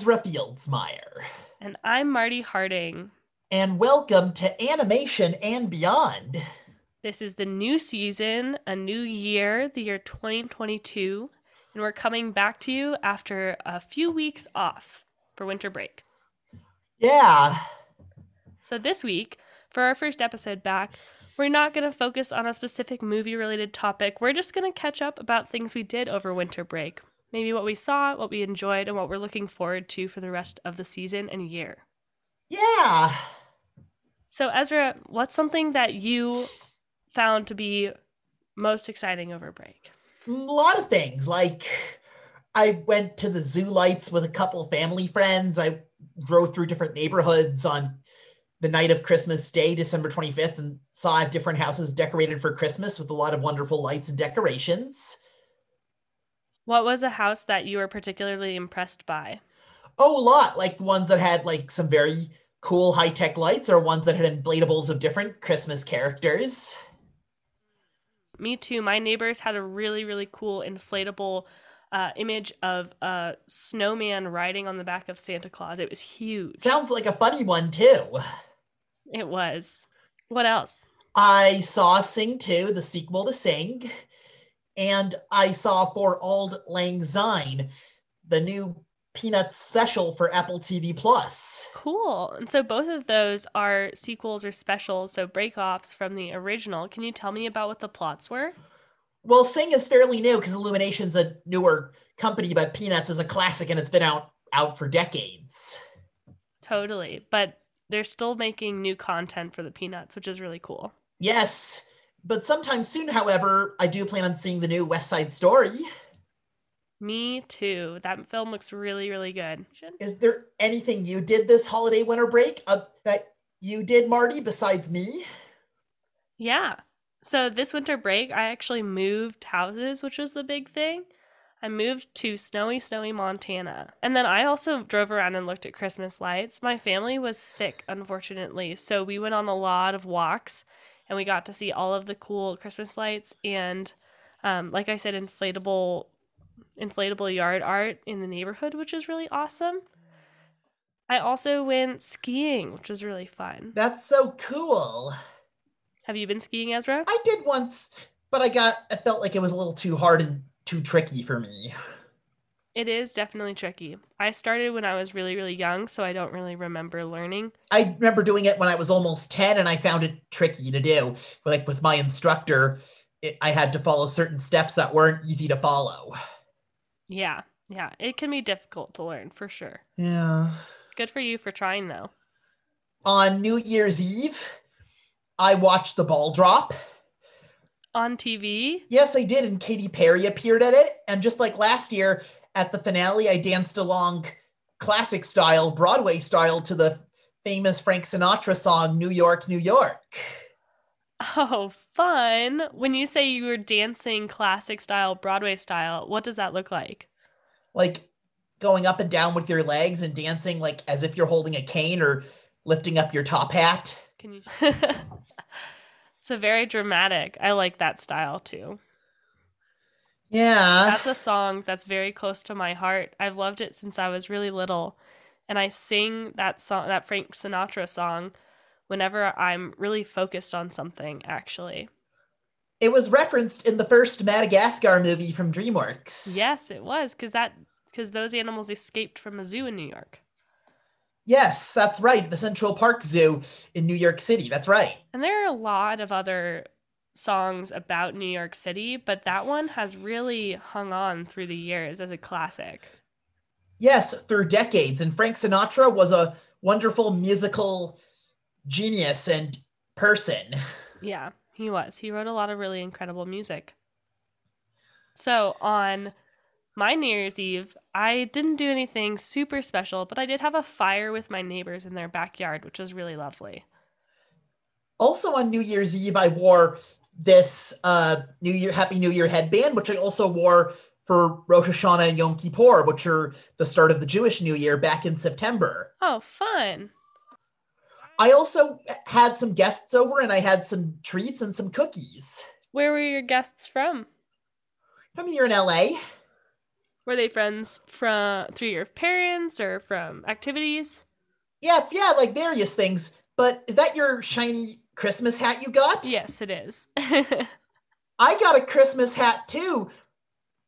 Ezra Fieldsmeyer. And I'm Marty Harding. And welcome to Animation and Beyond. This is the new season, a new year, the year 2022, and we're coming back to you after a few weeks off for winter break. Yeah. So this week, for our first episode back, we're not going to focus on a specific movie related topic. We're just going to catch up about things we did over winter break. Maybe what we saw, what we enjoyed, and what we're looking forward to for the rest of the season and year. Yeah. So, Ezra, what's something that you found to be most exciting over break? A lot of things. Like, I went to the zoo lights with a couple family friends. I drove through different neighborhoods on the night of Christmas Day, December 25th, and saw different houses decorated for Christmas with a lot of wonderful lights and decorations. What was a house that you were particularly impressed by? Oh, a lot. Like ones that had like some very cool high tech lights or ones that had inflatables of different Christmas characters. Me too. My neighbors had a really, really cool inflatable uh, image of a snowman riding on the back of Santa Claus. It was huge. Sounds like a funny one, too. It was. What else? I saw Sing 2, the sequel to Sing, and I saw For Auld Lang Syne, the new Peanuts special for Apple TV Plus. Cool. And so both of those are sequels or specials, so breakoffs from the original. Can you tell me about what the plots were? Well, Sing is fairly new because Illumination's a newer company, but Peanuts is a classic and it's been out out for decades. Totally. But they're still making new content for the Peanuts, which is really cool. Yes. But sometime soon, however, I do plan on seeing the new West Side Story. Me too. That film looks really, really good. Is there anything you did this holiday winter break uh, that you did, Marty, besides me? Yeah. So this winter break, I actually moved houses, which was the big thing. I moved to snowy, snowy Montana. And then I also drove around and looked at Christmas lights. My family was sick, unfortunately. So we went on a lot of walks and we got to see all of the cool Christmas lights and, um, like I said, inflatable inflatable yard art in the neighborhood, which is really awesome. I also went skiing, which was really fun. That's so cool. Have you been skiing, Ezra? I did once, but I got I felt like it was a little too hard and too tricky for me. It is definitely tricky. I started when I was really, really young, so I don't really remember learning. I remember doing it when I was almost 10 and I found it tricky to do. Like with my instructor, it, I had to follow certain steps that weren't easy to follow. Yeah, yeah. It can be difficult to learn for sure. Yeah. Good for you for trying, though. On New Year's Eve, I watched the ball drop. On TV? Yes, I did, and Katy Perry appeared at it. And just like last year, at the finale, I danced along classic style, Broadway style, to the famous Frank Sinatra song, New York, New York. Oh, fun. When you say you were dancing classic style, Broadway style, what does that look like? Like going up and down with your legs and dancing like as if you're holding a cane or lifting up your top hat. Can you? it's a very dramatic. I like that style too. Yeah. That's a song that's very close to my heart. I've loved it since I was really little. And I sing that song, that Frank Sinatra song, whenever I'm really focused on something, actually. It was referenced in the first Madagascar movie from DreamWorks. Yes, it was, because that because those animals escaped from a zoo in New York. Yes, that's right. The Central Park Zoo in New York City. That's right. And there are a lot of other songs about New York City, but that one has really hung on through the years as a classic. Yes, through decades. And Frank Sinatra was a wonderful musical genius and person. Yeah, he was. He wrote a lot of really incredible music. So on my New Year's Eve, I didn't do anything super special, but I did have a fire with my neighbors in their backyard, which was really lovely. Also on New Year's Eve, I wore this uh, New Year Happy New Year headband, which I also wore for Rosh Hashanah and Yom Kippur, which are the start of the Jewish New Year back in September. Oh, fun. I also had some guests over and I had some treats and some cookies. Where were your guests from? From here in LA. Were they friends from through your parents or from activities? Yeah, yeah, like various things. But is that your shiny Christmas hat you got? Yes, it is. I got a Christmas hat too.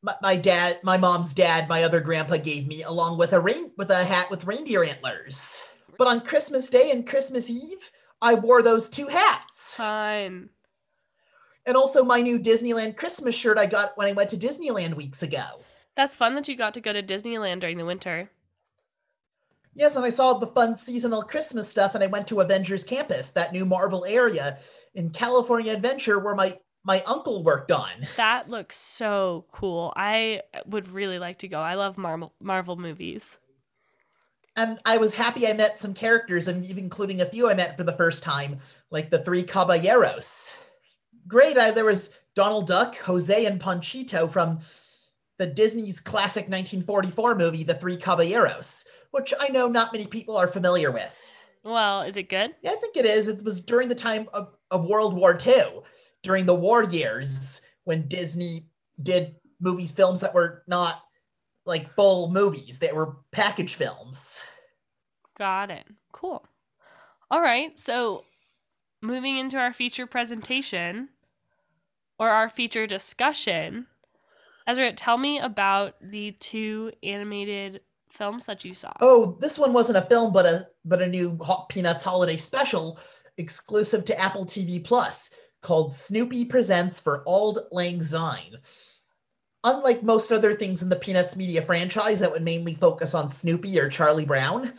My, my, dad, my mom's dad, my other grandpa gave me, along with a rain with a hat with reindeer antlers. But on Christmas Day and Christmas Eve, I wore those two hats. Fine. And also my new Disneyland Christmas shirt I got when I went to Disneyland weeks ago. That's fun that you got to go to Disneyland during the winter. Yes, and I saw the fun seasonal Christmas stuff, and I went to Avengers Campus, that new Marvel area in California Adventure where my my uncle worked on. That looks so cool. I would really like to go. I love Marvel Marvel movies. And I was happy I met some characters, and even including a few I met for the first time, like the three caballeros. Great. I, there was Donald Duck, Jose, and Panchito from the Disney's classic 1944 movie, The Three Caballeros, which I know not many people are familiar with. Well, is it good? Yeah, I think it is. It was during the time of, of World War II, during the war years, when Disney did movies, films that were not like full movies, they were package films. Got it. Cool. All right. So, moving into our feature presentation or our feature discussion, Ezra, tell me about the two animated films that you saw. Oh, this one wasn't a film, but a but a new Hot Peanuts holiday special exclusive to Apple TV Plus called Snoopy Presents for Auld Lang Syne. Unlike most other things in the Peanuts media franchise that would mainly focus on Snoopy or Charlie Brown,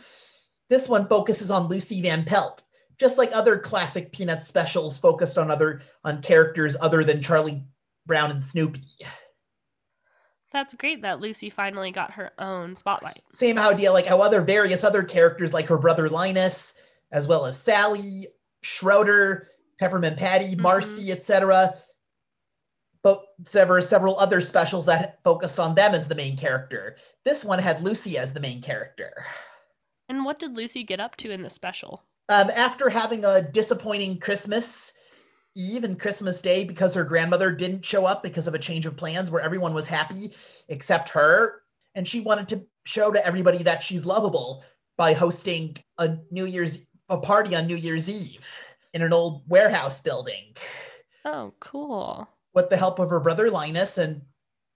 this one focuses on Lucy Van Pelt, just like other classic Peanuts specials focused on other on characters other than Charlie Brown and Snoopy. That's great that Lucy finally got her own spotlight. Same idea like how other various other characters like her brother Linus, as well as Sally, Schroeder, Peppermint Patty, Mm-hmm. Marcy, etc. But several several other specials that focused on them as the main character. This one had Lucy as the main character. And what did Lucy get up to in the special? Um, after having a disappointing Christmas Eve and Christmas Day because her grandmother didn't show up because of a change of plans where everyone was happy except her, and she wanted to show to everybody that she's lovable by hosting a New Year's a party on New Year's Eve in an old warehouse building Oh, cool. with the help of her brother Linus and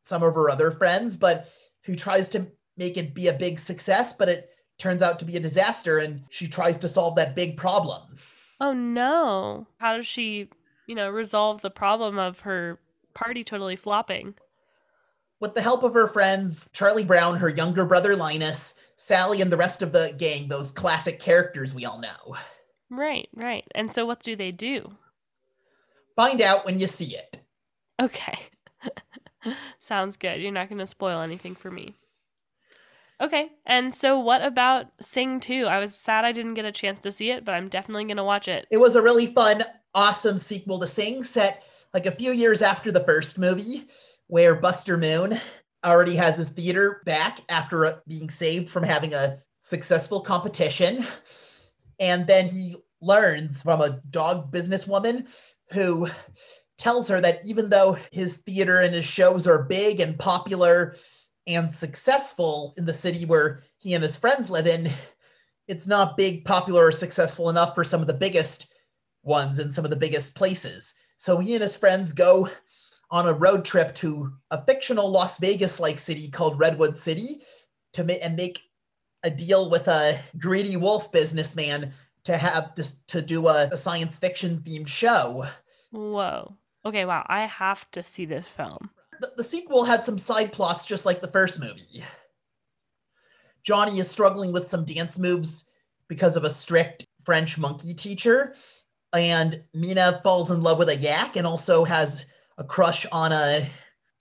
some of her other friends, but who tries to make it be a big success, but it turns out to be a disaster and she tries to solve that big problem. Oh no. How does she, you know, resolve the problem of her party totally flopping? With the help of her friends, Charlie Brown, her younger brother Linus, Sally, and the rest of the gang, those classic characters we all know. Right, right. And so what do they do? Find out when you see it. Okay. Sounds good. You're not going to spoil anything for me. Okay. And so what about Sing 2? I was sad I didn't get a chance to see it, but I'm definitely going to watch it. It was a really fun, awesome sequel to Sing, set like a few years after the first movie, where Buster Moon already has his theater back after uh, being saved from having a successful competition. And then he learns from a dog businesswoman who tells her that even though his theater and his shows are big and popular and successful in the city where he and his friends live in, it's not big, popular, or successful enough for some of the biggest ones in some of the biggest places. So he and his friends go on a road trip to a fictional Las Vegas like city called Redwood City to ma- and make a deal with a greedy wolf businessman to have this to do a, a science fiction themed show. Whoa. Okay, wow. I have to see this film. The, the sequel had some side plots just like the first movie. Johnny is struggling with some dance moves because of a strict French monkey teacher, and Mina falls in love with a yak and also has a crush on a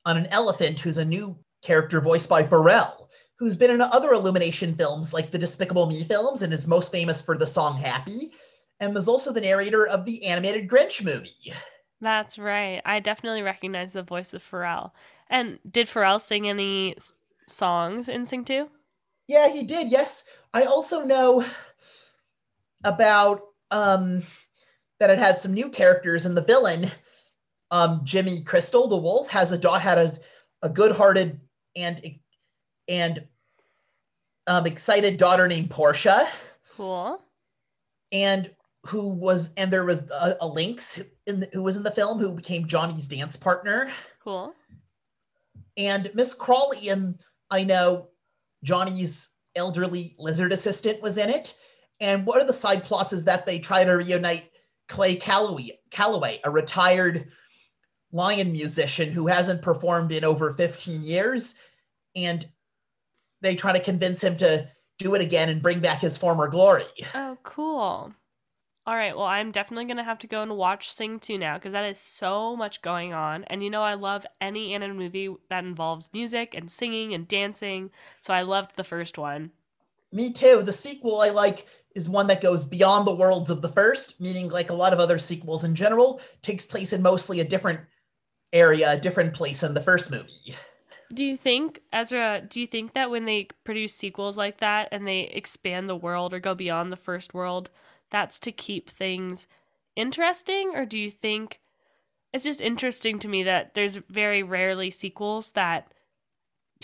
on an elephant who's a new character voiced by Pharrell, who's been in other Illumination films like the Despicable Me films and is most famous for the song Happy, and was also the narrator of the animated Grinch movie. That's right. I definitely recognize the voice of Pharrell. And did Pharrell sing any s- songs in Sing 2? Yeah, he did. Yes. I also know about um that it had some new characters and the villain um Jimmy Crystal the wolf has a dog had a, a good-hearted and and um, excited daughter named Portia. Cool. And who was and there was a, a Lynx in the, who was in the film who became Johnny's dance partner. Cool. And Miss Crawley and I know Johnny's elderly lizard assistant was in it. And one of the side plots is that they try to reunite Clay Calloway, Calloway, a retired lion musician who hasn't performed in over 15 years. And they try to convince him to do it again and bring back his former glory. Oh, cool. All right, well, I'm definitely going to have to go and watch Sing 2 now because that is so much going on. And you know, I love any animated movie that involves music and singing and dancing. So I loved the first one. Me too. The sequel I like is one that goes beyond the worlds of the first, meaning, like a lot of other sequels in general, takes place in mostly a different area, a different place in the first movie. Do you think, Ezra, do you think that when they produce sequels like that and they expand the world or go beyond the first world, that's to keep things interesting? Or do you think it's just interesting to me that there's very rarely sequels that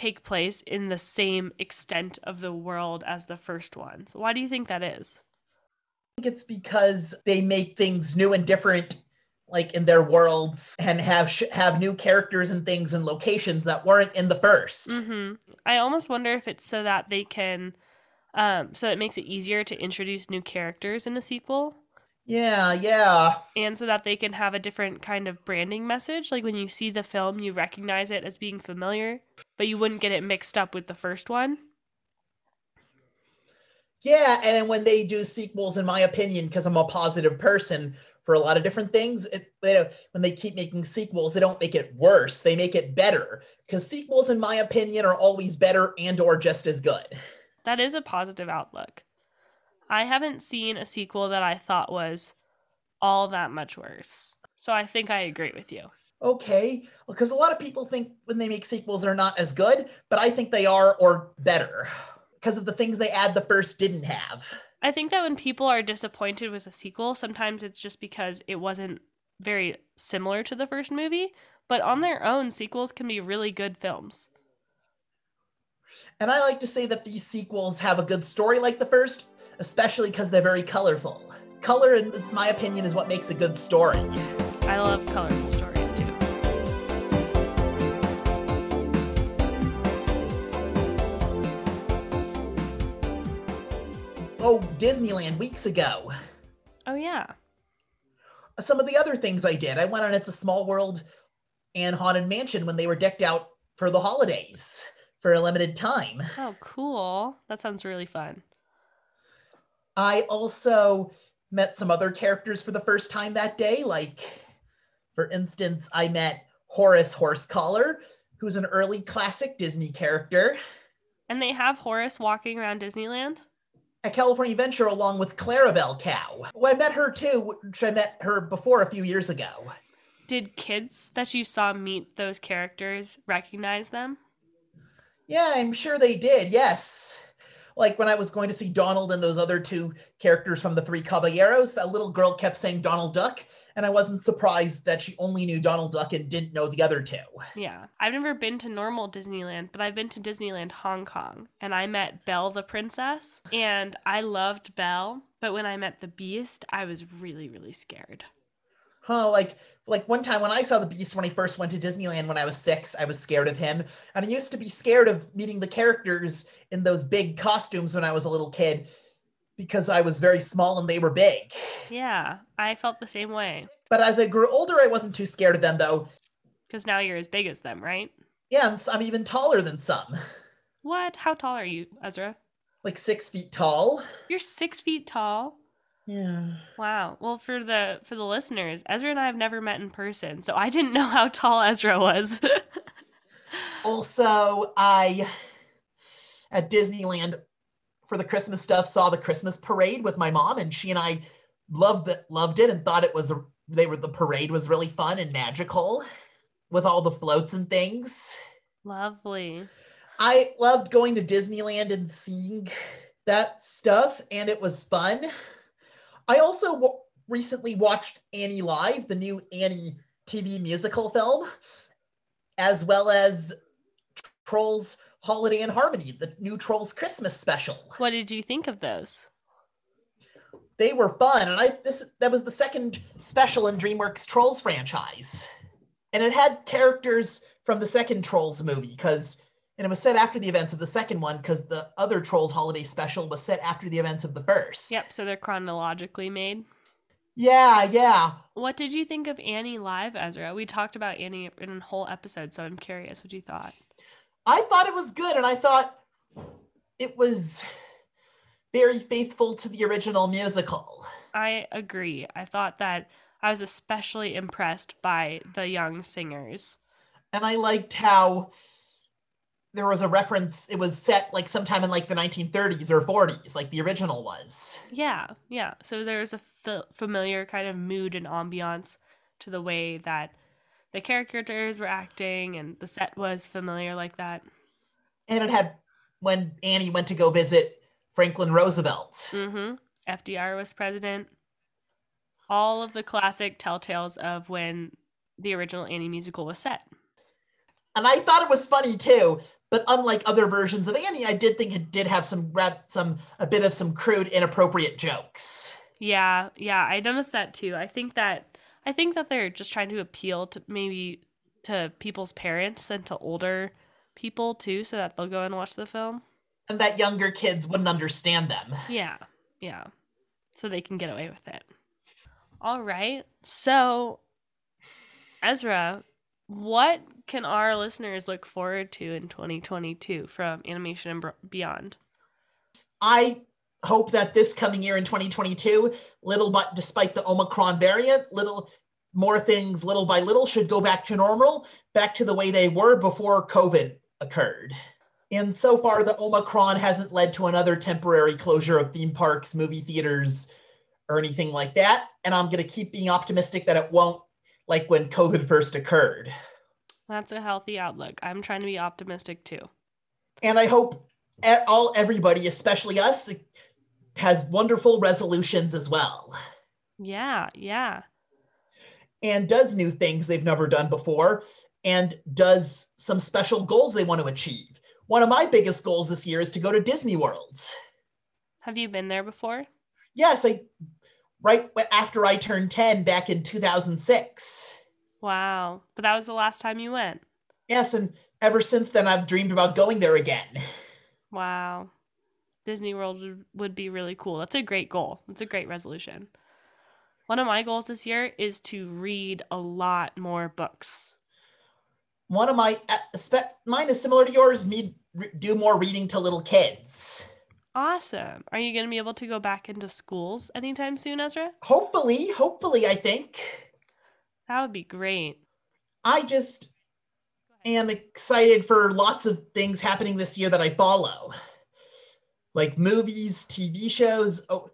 take place in the same extent of the world as the first one? So why do you think that is? I think it's because they make things new and different like in their worlds and have sh- have new characters and things and locations that weren't in the 1st mm-hmm. I almost wonder if it's so that they can um, so it makes it easier to introduce new characters in the sequel. Yeah, yeah. And so that they can have a different kind of branding message. Like when you see the film, you recognize it as being familiar, but you wouldn't get it mixed up with the first one. Yeah, and when they do sequels, in my opinion, because I'm a positive person for a lot of different things, it, they, when they keep making sequels, they don't make it worse; they make it better. Because sequels, in my opinion, are always better and or just as good. That is a positive outlook. I haven't seen a sequel that I thought was all that much worse. So I think I agree with you. Okay, because a lot of people think when they make sequels they're not as good, but I think they are or better because of the things they add the first didn't have. I think that when people are disappointed with a sequel, sometimes it's just because it wasn't very similar to the first movie, but on their own, sequels can be really good films. And I like to say that these sequels have a good story like the first, especially because they're very colorful. Color, in my opinion, is what makes a good story. I love colorful Oh, Disneyland weeks ago. Oh, yeah. Some of the other things I did. I went on It's a Small World and Haunted Mansion when they were decked out for the holidays for a limited time. Oh, cool. That sounds really fun. I also met some other characters for the first time that day. Like, for instance, I met Horace Horsecollar, who's an early classic Disney character. And they have Horace walking around Disneyland? At California Adventure, along with Clarabelle Cow. Well, I met her too, which I met her before a few years ago. Did kids that you saw meet those characters recognize them? Yeah, I'm sure they did. Yes. Like when I was going to see Donald and those other two characters from the Three Caballeros, that little girl kept saying Donald Duck, and I wasn't surprised that she only knew Donald Duck and didn't know the other two. Yeah. I've never been to normal Disneyland, but I've been to Disneyland Hong Kong, and I met Belle the princess, and I loved Belle, but when I met the Beast, I was really, really scared. Huh, like like one time when I saw the Beast when I first went to Disneyland when I was six, I was scared of him. And I used to be scared of meeting the characters in those big costumes when I was a little kid because I was very small and they were big. Yeah, I felt the same way. But as I grew older, I wasn't too scared of them though. Because now you're as big as them, right? Yeah, and I'm even taller than some. What? How tall are you, Ezra? Like six feet tall. You're six feet tall? Yeah. Wow. Well, for the for the listeners, Ezra and I have never met in person, so I didn't know how tall Ezra was. also, I at Disneyland for the Christmas stuff saw the Christmas parade with my mom, and she and I loved it, loved it, and thought it was a, they were the parade was really fun and magical with all the floats and things. Lovely. I loved going to Disneyland and seeing that stuff, and it was fun. I also w- recently watched Annie Live, the new Annie TV musical film, as well as Trolls Holiday in Harmony, the new Trolls Christmas special. What did you think of those? They were fun, and I this that was the second special in DreamWorks Trolls franchise, and it had characters from the second Trolls movie because, and it was set after the events of the second one because the other Trolls holiday special was set after the events of the first. Yep, so they're chronologically made. Yeah, yeah. What did you think of Annie live, Ezra? We talked about Annie in a whole episode, so I'm curious what you thought. I thought it was good, and I thought it was very faithful to the original musical. I agree. I thought that I was especially impressed by the young singers. And I liked how there was a reference, it was set like sometime in like the 1930s or 40s, like the original was. Yeah, yeah. So there was a f- familiar kind of mood and ambiance to the way that the characters were acting and the set was familiar like that. And it had when Annie went to go visit Franklin Roosevelt. Mm-hmm. FDR was president. All of the classic telltales of when the original Annie musical was set. And I thought it was funny too, but unlike other versions of Annie, I did think it did have some some a bit of some crude, inappropriate jokes. Yeah, yeah, I noticed that too. I think that I think that they're just trying to appeal to maybe to people's parents and to older people too, so that they'll go and watch the film. And that younger kids wouldn't understand them. Yeah, yeah. So they can get away with it. All right. So, Ezra, what can our listeners look forward to in 2022 from Animation and Beyond? I hope that this coming year in 2022, little but despite the Omicron variant, little more things little by little should go back to normal, back to the way they were before COVID occurred. And so far, the Omicron hasn't led to another temporary closure of theme parks, movie theaters, or anything like that. And I'm going to keep being optimistic that it won't, like when COVID first occurred. That's a healthy outlook. I'm trying to be optimistic too. And I hope all everybody, especially us, has wonderful resolutions as well. Yeah, yeah. And does new things they've never done before and does some special goals they want to achieve. One of my biggest goals this year is to go to Disney World. Have you been there before? Yes, I right after I turned 10 back in 2006. Wow. But that was the last time you went. Yes, and ever since then I've dreamed about going there again. Wow. Disney World would be really cool. That's a great goal. That's a great resolution. One of my goals this year is to read a lot more books. One of my uh, spec mine is similar to yours. Me do more reading to little kids. Awesome. Are you going to be able to go back into schools anytime soon, Ezra? Hopefully, hopefully, I think. That would be great. I just am excited for lots of things happening this year that I follow. Like movies, TV shows, oh,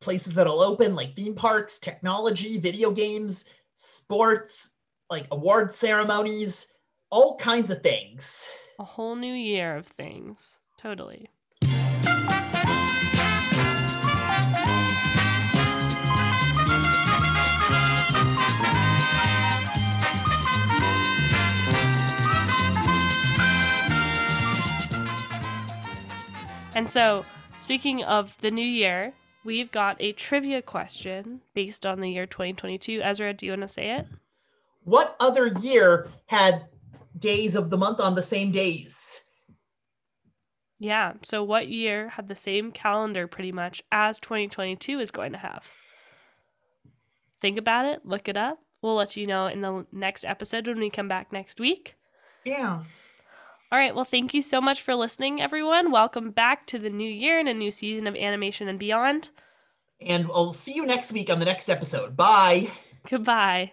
places that'll open, like theme parks, technology, video games, sports, like award ceremonies, all kinds of things. A whole new year of things. Totally. And so, speaking of the new year, we've got a trivia question based on the year 2022. Ezra, do you want to say it? What other year had days of the month on the same days? Yeah. So, what year had the same calendar pretty much as 2022 is going to have? Think about it, look it up. We'll let you know in the next episode when we come back next week. Yeah. All right. Well, thank you so much for listening, everyone. Welcome back to the new year and a new season of Animation and Beyond. And I'll see you next week on the next episode. Bye. Goodbye.